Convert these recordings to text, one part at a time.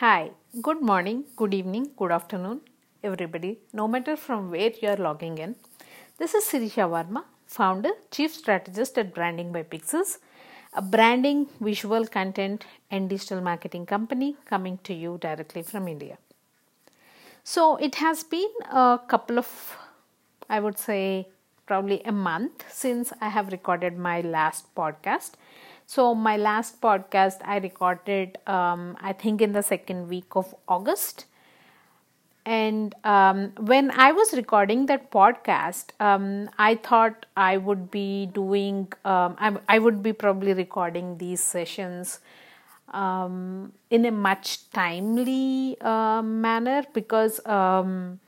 Hi, good morning, good evening, good afternoon, everybody, no matter from where you are logging in. This is Sirisha Varma, founder, chief strategist at Branding by Pixels, a branding, visual content, and digital marketing company coming to you directly from India. So, it has been a couple of, I would say, probably a month since I have recorded my last podcast so, my last podcast I recorded, um, I think, in the second week of August. And um, when I was recording that podcast, um, I thought I would be doing, um, I, I would be probably recording these sessions um, in a much timely uh, manner because um,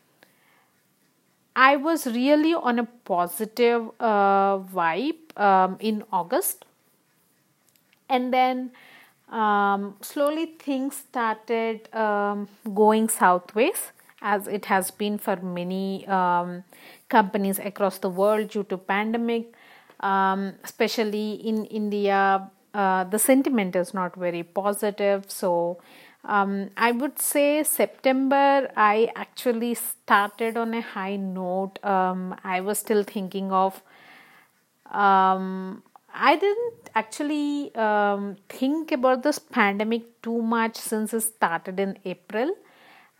I was really on a positive uh, vibe um, in August and then um, slowly things started um, going southways as it has been for many um, companies across the world due to pandemic. Um, especially in india uh, the sentiment is not very positive. So um, i would say september i actually started on a high note. Um, i was still thinking of um, I didn't actually um, think about this pandemic too much since it started in April.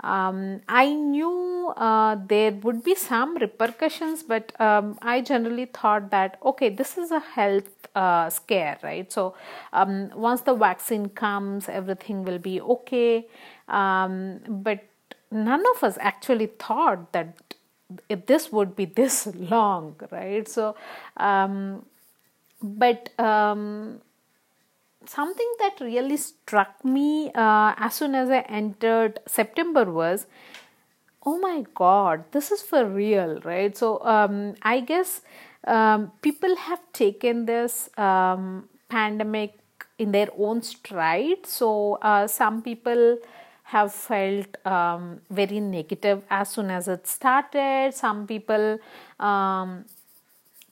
Um, I knew uh, there would be some repercussions, but um, I generally thought that okay, this is a health uh, scare, right? So um, once the vaccine comes, everything will be okay. Um, but none of us actually thought that this would be this long, right? So um, but um, something that really struck me uh, as soon as I entered September was, oh my God, this is for real, right? So um, I guess um, people have taken this um, pandemic in their own stride. So uh, some people have felt um, very negative as soon as it started. Some people um,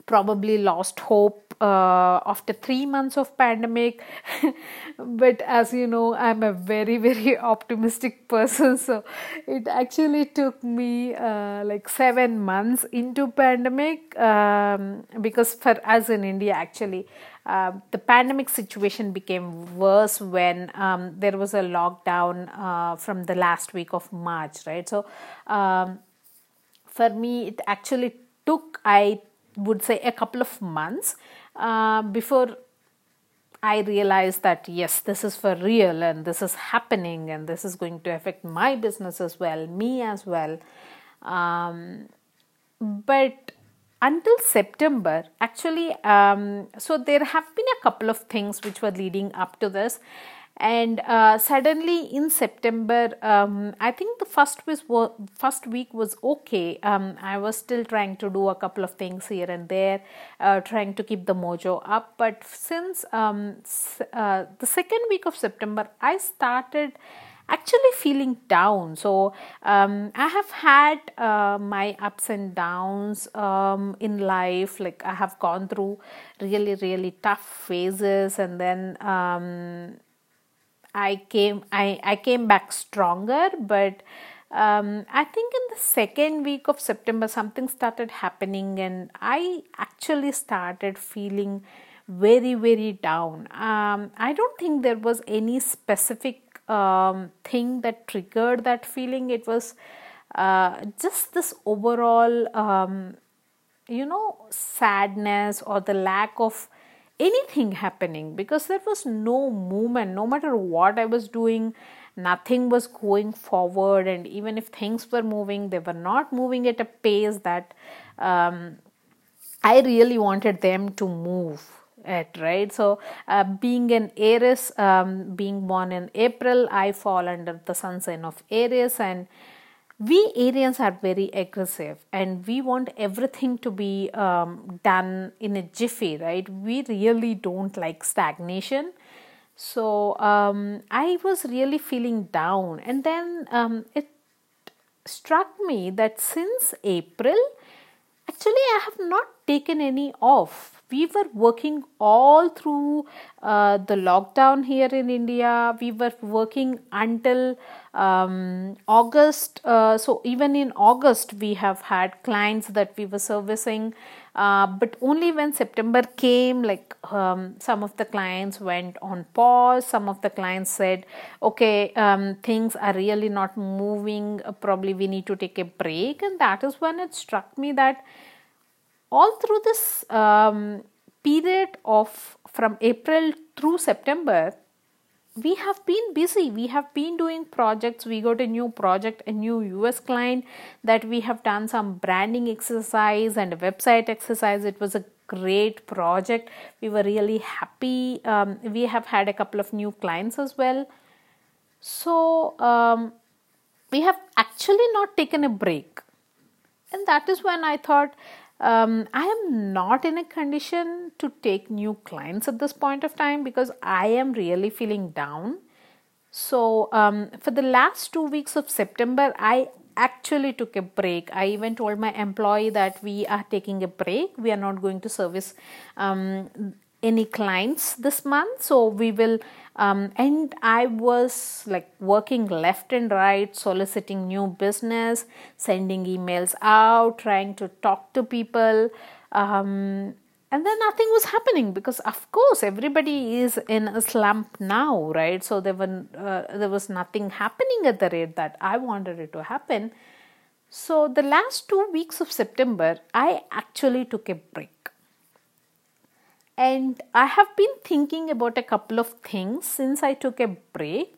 probably lost hope uh, after three months of pandemic. But as you know i'm a very very optimistic person. So it actually took me uh, like seven months into pandemic um, because for us in india actually uh, the pandemic situation became worse when um, there was a lockdown uh, from the last week of march right? So um, for me it actually took i would say a couple of months uh, before I realized that yes, this is for real and this is happening and this is going to affect my business as well, me as well. Um, but until September, actually, um, so there have been a couple of things which were leading up to this and uh, suddenly in september um, i think the first was first week was okay. Um, i was still trying to do a couple of things here and there uh, trying to keep the mojo up. But since um, uh, the second week of september i started actually feeling down. So um, i have had uh, my ups and downs um, in life. Like i have gone through really really tough phases and then um, I came I, I came back stronger, but um, I think in the second week of September something started happening, and I actually started feeling very very down. Um, I don't think there was any specific um, thing that triggered that feeling. It was uh, just this overall, um, you know, sadness or the lack of anything happening because there was no movement. No matter what i was doing nothing was going forward. And even if things were moving they were not moving at a pace that um, i really wanted them to move at right? So uh, being an aries um, being born in april i fall under the sun sign of aries. And we Arians are very aggressive and we want everything to be um, done in a jiffy, right? We really don't like stagnation. So um, I was really feeling down, and then um, it struck me that since April, actually, I have not taken any off we were working all through uh, the lockdown here in India. We were working until um, August. Uh, so even in August, we have had clients that we were servicing. Uh, but only when September came, like um, some of the clients went on pause. Some of the clients said, "Okay, um, things are really not moving. Uh, probably we need to take a break." And that is when it struck me that all through this um, period of from April through September, we have been busy. We have been doing projects. We got a new project a new us client that we have done some branding exercise and a website exercise. It was a great project. We were really happy. Um, we have had a couple of new clients as well. So um, we have actually not taken a break. And that is when i thought um, I am not in a condition to take new clients at this point of time because I am really feeling down. So, um, for the last two weeks of September, I actually took a break. I even told my employee that we are taking a break. We are not going to service um, any clients this month. So, we will um, and I was like working left and right, soliciting new business, sending emails out, trying to talk to people. Um, and then nothing was happening because of course everybody is in a slump now right so there were uh, there was nothing happening at the rate that i wanted it to happen so the last 2 weeks of september i actually took a break and I have been thinking about a couple of things since I took a break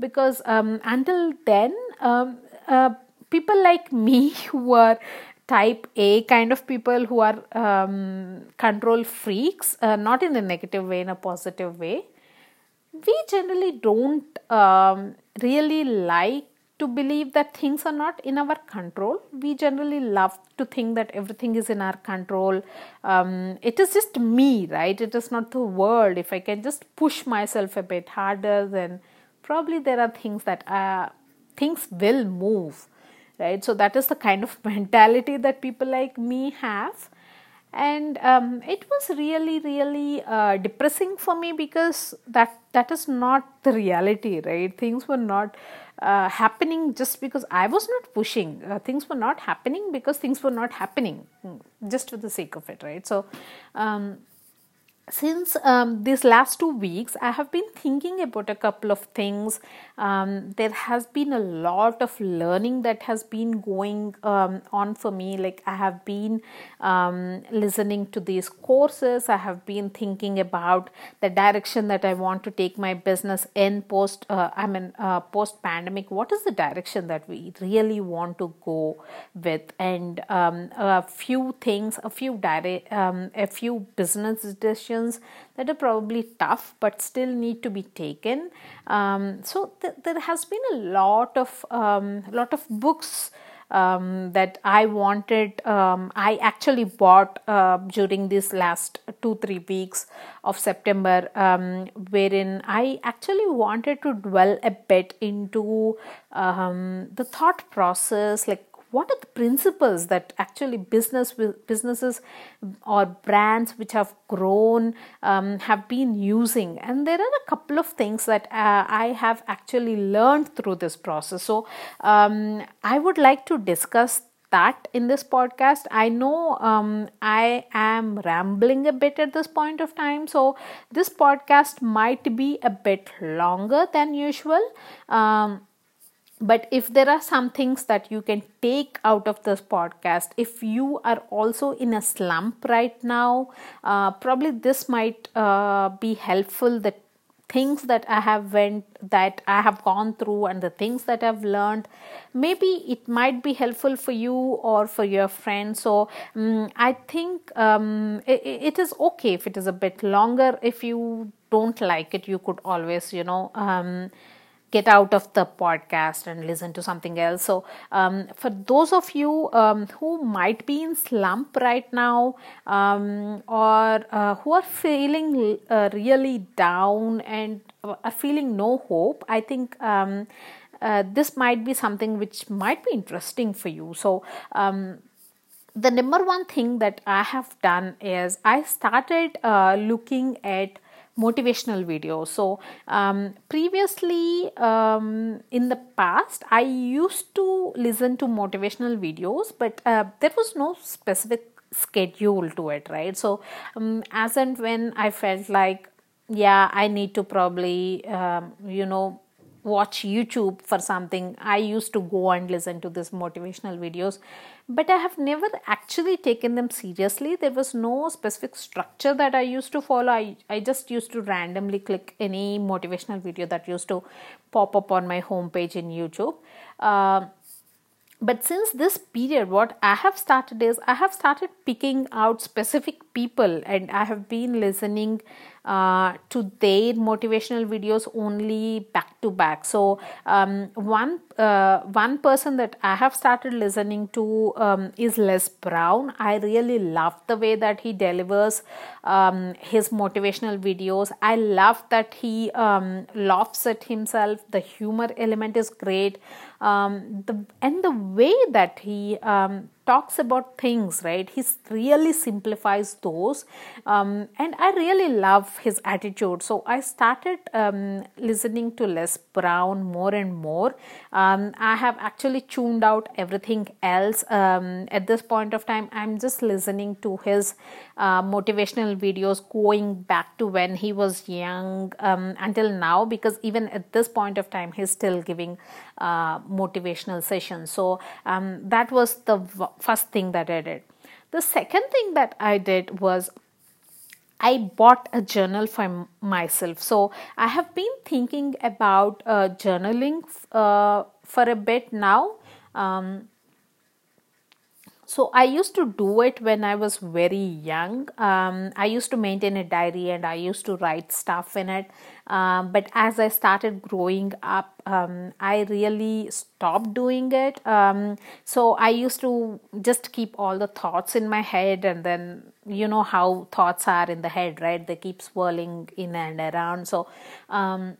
because um, until then, um, uh, people like me who are type A kind of people who are um, control freaks, uh, not in a negative way, in a positive way, we generally don't um, really like to believe that things are not in our control. We generally love to think that everything is in our control. Um, it is just me, right? It is not the world. If I can just push myself a bit harder, then probably there are things that uh, things will move, right? So that is the kind of mentality that people like me have and um, it was really really uh, depressing for me because that that is not the reality right things were not uh, happening just because I was not pushing. Uh, things were not happening because things were not happening mm, just for the sake of it, right? So, um, since um, these last two weeks, I have been thinking about a couple of things. Um, there has been a lot of learning that has been going um, on for me. Like, I have been um, listening to these courses, I have been thinking about the direction that I want to take my business in post, uh, I mean, uh, post pandemic. What is the direction that we really want to go with? And um, a few things, a few direct, um, a few business decisions decisions that are probably tough but still need to be taken. Um, so th- there has been a lot of um, lot of books. Um, that I wanted. Um, I actually bought uh, during these last two three weeks of September, um, wherein I actually wanted to dwell a bit into um, the thought process, like what are the principles that actually business businesses or brands which have grown um, have been using and there are a couple of things that uh, i have actually learned through this process so um, i would like to discuss that in this podcast. I know um, I am rambling a bit at this point of time, so this podcast might be a bit longer than usual. Um, but if there are some things that you can take out of this podcast if you are also in a slump right now uh, probably this might uh, be helpful. The things that i have went that i have gone through and the things that i've learned maybe it might be helpful for you or for your friends. So um, i think um, it, it is okay if it is a bit longer. If you don't like it you could always you know um, get out of the podcast and listen to something else. So, um, for those of you um, who might be in slump right now um, or uh, who are feeling uh, really down and are feeling no hope, I think. Um, uh, this might be something which might be interesting for you. So, um, the number one thing that I have done is I started uh, looking at motivational videos. So, um, previously um, in the past, I used to listen to motivational videos, but uh, there was no specific schedule to it, right? So, um, as and when I felt like, yeah, I need to probably, um, you know, watch YouTube for something, I used to go and listen to these motivational videos, but I have never actually taken them seriously. There was no specific structure that I used to follow. I, I just used to randomly click any motivational video that used to pop up on my homepage in YouTube. Uh, but since this period what i have started is i have started picking out specific people and i have been listening uh, to their motivational videos only back to back. So um, one uh, one person that i have started listening to um, is les brown. I really love the way that he delivers um, his motivational videos. I love that he um, laughs at himself. The humor element is great um, the and the way that he um, talks about things right? He really simplifies those. Um, and i really love his attitude. So i started um, listening to les brown more and more. Um, i have actually tuned out everything else. Um, at this point of time i'm just listening to his uh, motivational videos going back to when he was young until now because even at this point of time he's still giving uh, motivational session. so um, that was the first thing that I did. The second thing that I did was I bought a journal for myself. So I have been thinking about uh, journaling uh, for a bit now. Um, so i used to do it when i was very young. Um, i used to maintain a diary and i used to write stuff in it. Um, but as i started growing up um, i really stopped doing it. Um, so i used to just keep all the thoughts in my head and then you know how thoughts are in the head right? They keep swirling in and around. So um,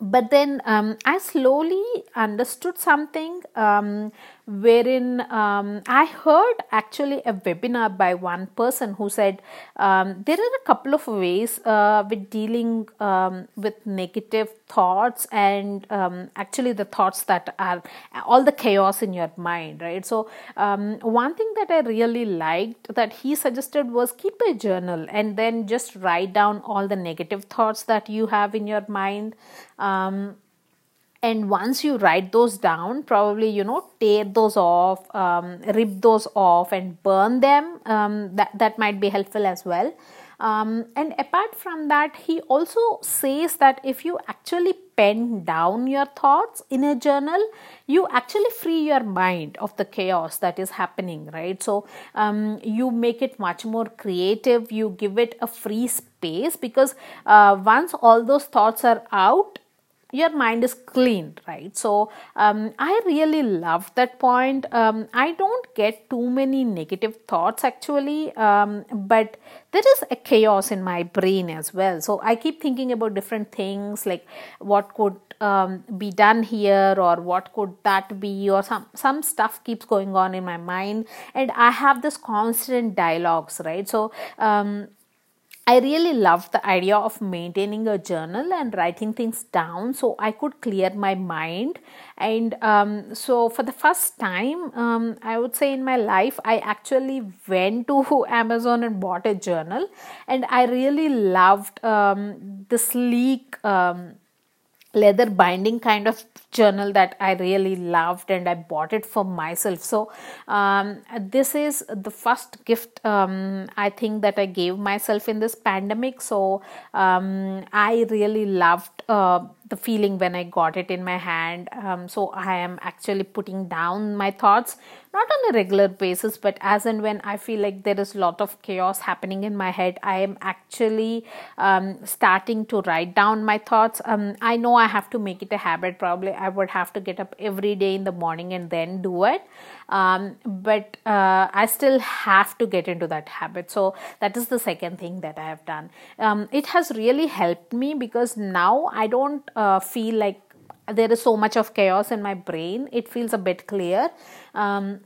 but then um, I slowly understood something. Um, wherein um, I heard actually a webinar by one person who said um, there are a couple of ways uh, with dealing um, with negative thoughts and um, actually the thoughts that are all the chaos in your mind, right? So, um, one thing that I really liked that he suggested was keep a journal and then just write down all the negative thoughts that you have in your mind. Um, and once you write those down probably you know tear those off um, rip those off and burn them um, that that might be helpful as well. Um, and apart from that he also says that if you actually pen down your thoughts in a journal you actually free your mind of the chaos that is happening right? So um, you make it much more creative. You give it a free space because uh, once all those thoughts are out your mind is clean right? So um, i really love that point. Um, i don't get too many negative thoughts actually um, but there is a chaos in my brain as well. So i keep thinking about different things like what could um, be done here or what could that be or some some stuff keeps going on in my mind. And i have this constant dialogues right? So um, I really loved the idea of maintaining a journal and writing things down so I could clear my mind. And um, so, for the first time, um, I would say in my life, I actually went to Amazon and bought a journal, and I really loved um, the sleek um, leather binding kind of journal that I really loved and I bought it for myself. So, um, this is the first gift um, I think that I gave myself in this pandemic. So, um, I really loved. Uh, the feeling when I got it in my hand. Um, so I am actually putting down my thoughts, not on a regular basis, but as and when I feel like there is a lot of chaos happening in my head, I am actually um, starting to write down my thoughts. Um, I know I have to make it a habit. Probably I would have to get up every day in the morning and then do it. Um, but uh, I still have to get into that habit. So that is the second thing that I have done. Um, it has really helped me because now I don't uh, feel like there is so much of chaos in my brain. It feels a bit clear. Um,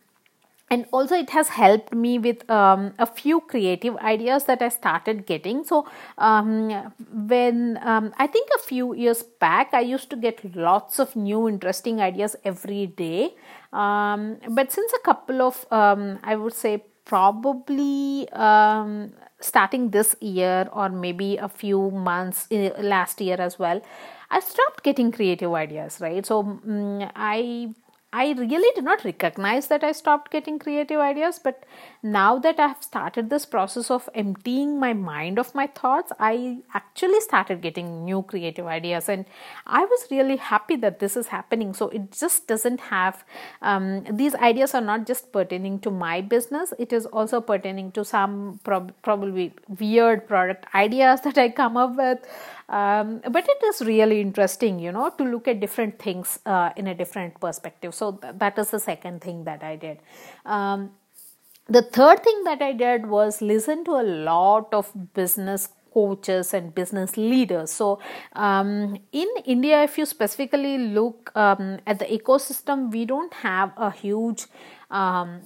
and also it has helped me with um, a few creative ideas that i started getting. So um, when um, i think a few years back i used to get lots of new interesting ideas every day. Um, but since a couple of um, i would say probably um, starting this year or maybe a few months uh, last year as well i stopped getting creative ideas right? So um, i I really did not recognize that I stopped getting creative ideas, but now that I have started this process of emptying my mind of my thoughts, I actually started getting new creative ideas, and I was really happy that this is happening. So it just doesn't have um, these ideas are not just pertaining to my business, it is also pertaining to some prob- probably weird product ideas that I come up with um, but it is really interesting you know to look at different things uh, in a different perspective so th- that is the second thing that i did um, the third thing that i did was listen to a lot of business coaches and business leaders. So, um, in India, if you specifically look um, at the ecosystem, we don't have a huge um,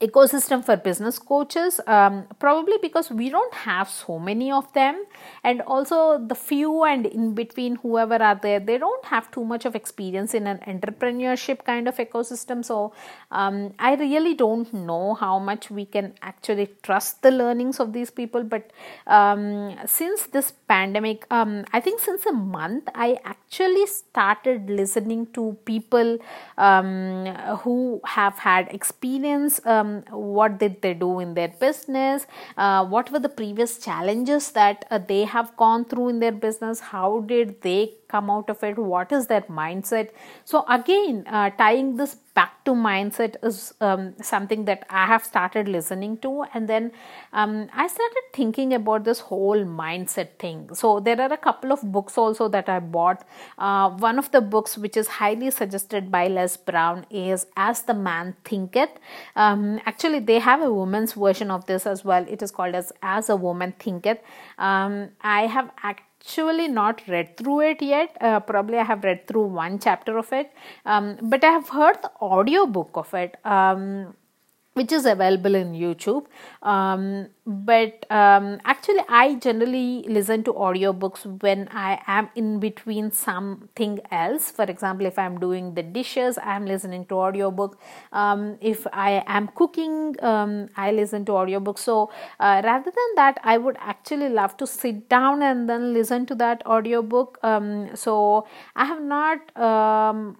ecosystem for business coaches um, probably because we don't have so many of them. And also the few and in between whoever are there they don't have too much of experience in an entrepreneurship kind of ecosystem. So um, i really don't know how much we can actually trust the learnings of these people. But um, since this pandemic um, i think since a month i actually started listening to people um, who have had experience what did they do in their business uh, what were the previous challenges that uh, they have gone through in their business how did they come out of it what is their mindset? So again uh, tying this back to mindset is um, something that i have started listening to and then um, i started thinking about this whole mindset thing. So there are a couple of books also that i bought. Uh, one of the books which is highly suggested by les brown is as the man thinketh. Um, actually they have a woman's version of this as well. It is called as as a woman thinketh. Um, i have act actually not read through it yet. Uh, probably I have read through one chapter of it, um, but I have heard the audio book of it. Um, which is available in YouTube. Um, but um, actually, I generally listen to audiobooks when I am in between something else. For example, if I'm doing the dishes, I'm listening to audiobook. Um, if I am cooking, um, I listen to audiobook. So uh, rather than that, I would actually love to sit down and then listen to that audiobook. Um, so I have not um,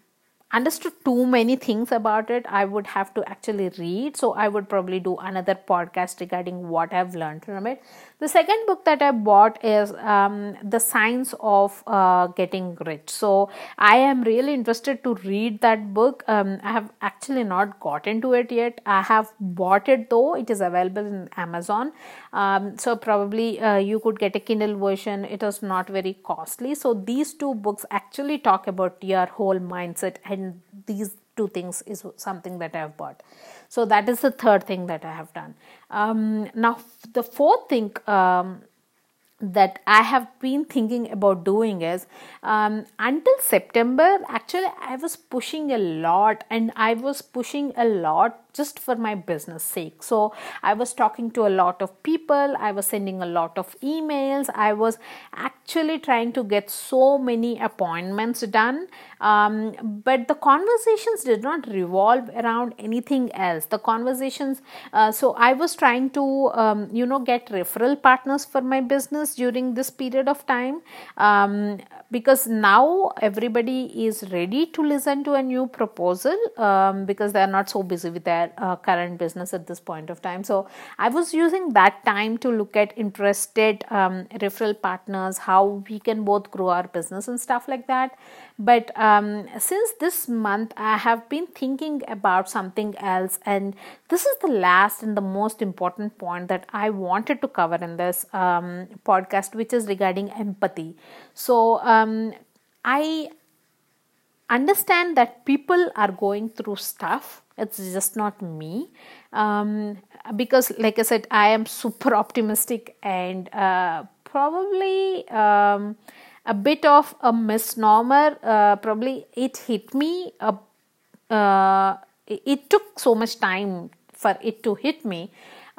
understood too many things about it i would have to actually read. So i would probably do another podcast regarding what i've learned from it the second book that i bought is um, the science of uh, getting rich. So i am really interested to read that book. Um, i have actually not got into it yet. I have bought it though. It is available in amazon. Um, so probably uh, you could get a kindle version. It is not very costly. So these two books actually talk about your whole mindset and these two things is something that i have bought so that is the third thing that i have done. Um, now the fourth thing um, that I have been thinking about doing is um, until September, actually, I was pushing a lot and I was pushing a lot just for my business sake. So I was talking to a lot of people, I was sending a lot of emails, I was actually trying to get so many appointments done. Um, but the conversations did not revolve around anything else. The conversations, uh, so I was trying to, um, you know, get referral partners for my business during this period of time um, because now everybody is ready to listen to a new proposal um, because they are not so busy with their their uh, current business at this point of time. So I was using that time to look at interested um, referral partners, how we can both grow our business and stuff like that. But um, since this month, I have been thinking about something else, and this is the last and the most important point that I wanted to cover in this um, podcast, which is regarding empathy. So, um, I understand that people are going through stuff it's just not me. Um, because like i said i am super optimistic and uh, probably um, a bit of a misnomer. Uh, probably it hit me uh, it took so much time for it to hit me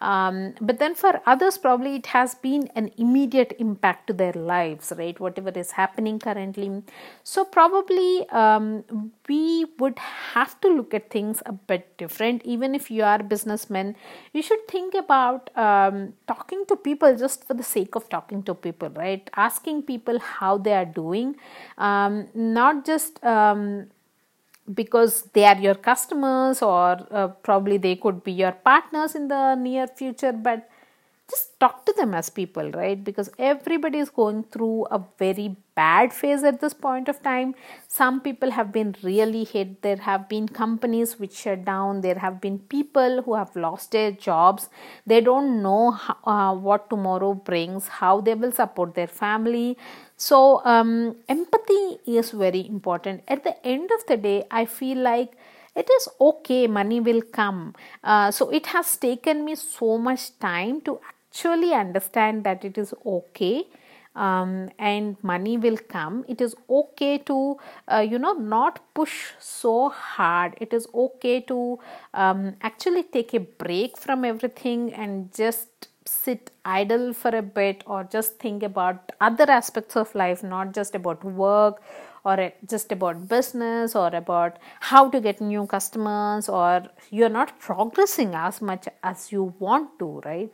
um, but then for others, probably it has been an immediate impact to their lives, right? Whatever is happening currently. So, probably um, we would have to look at things a bit different. Even if you are businessman, you should think about um, talking to people just for the sake of talking to people, right? Asking people how they are doing, um, not just um, because they are your customers or uh, probably they could be your partners in the near future but just talk to them as people right? Because everybody is going through a very bad phase at this point of time. Some people have been really hit. There have been companies which shut down. There have been people who have lost their jobs. They don't know how, uh, what tomorrow brings how they will support their family so, um, empathy is very important. At the end of the day, I feel like it is okay, money will come. Uh, so, it has taken me so much time to actually understand that it is okay. Um, and money will come it is okay to uh, you know not push so hard it is okay to um, actually take a break from everything and just sit idle for a bit or just think about other aspects of life, not just about work or just about business or about how to get new customers or you're not progressing as much as you want to, right?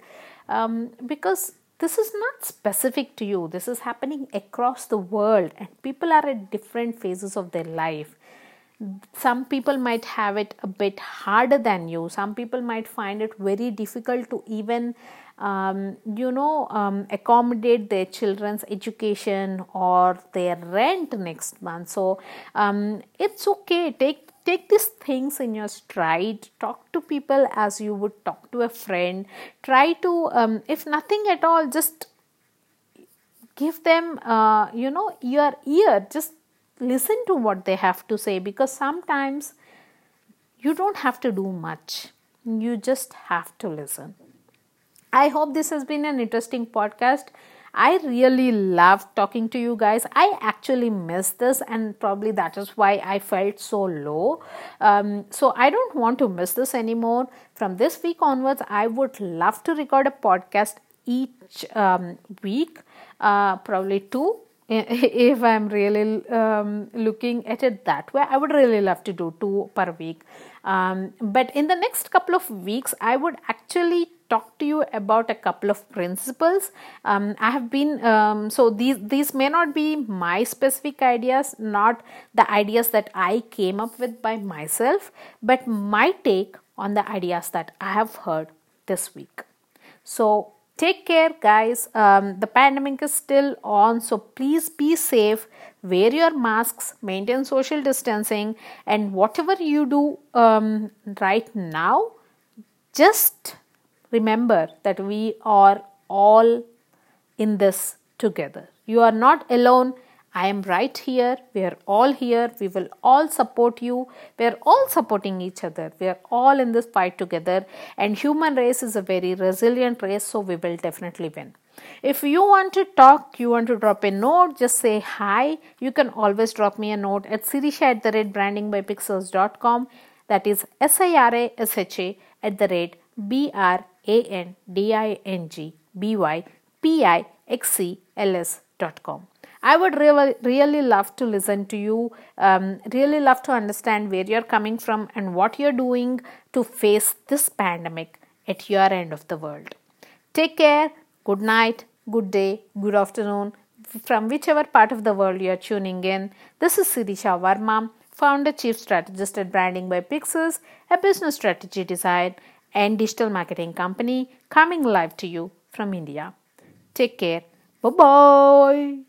Um, because this is not specific to you, this is happening across the world, and people are at different phases of their life. Some people might have it a bit harder than you. Some people might find it very difficult to even um, you know um, accommodate their children's education or their rent next month. So um, it's okay. Take take these things in your stride. Talk to people as you would talk to a friend. Try to um, if nothing at all just give them uh, you know your ear. Just listen to what they have to say because sometimes you don't have to do much. You just have to listen I hope this has been an interesting podcast. I really love talking to you guys. I actually miss this, and probably that is why I felt so low. Um, so I don't want to miss this anymore. From this week onwards, I would love to record a podcast each um, week, uh, probably two. If I'm really um, looking at it that way, I would really love to do two per week. Um, but in the next couple of weeks, I would actually talk to you about a couple of principles. Um, i have been um, so these these may not be my specific ideas not the ideas that i came up with by myself but my take on the ideas that i have heard this week. So take care guys. Um, the pandemic is still on so please be safe. Wear your masks maintain social distancing and whatever you do um, right now just remember that we are all in this together. You are not alone. I am right here. We are all here. We will all support you. We are all supporting each other. We are all in this fight together. And human race is a very resilient race, so we will definitely win. If you want to talk, you want to drop a note, just say hi. You can always drop me a note at sirisha at the rate brandingbypixels.com. That is S I R A S H A at the rate B R a N D I N G B Y P I X C L S dot com. I would really, really love to listen to you, um, really love to understand where you're coming from and what you're doing to face this pandemic at your end of the world. Take care, good night, good day, good afternoon, from whichever part of the world you're tuning in. This is Sirisha Varma, founder, chief strategist at Branding by Pixels, a business strategy design and digital marketing company coming live to you from India. Take care. Bye bye.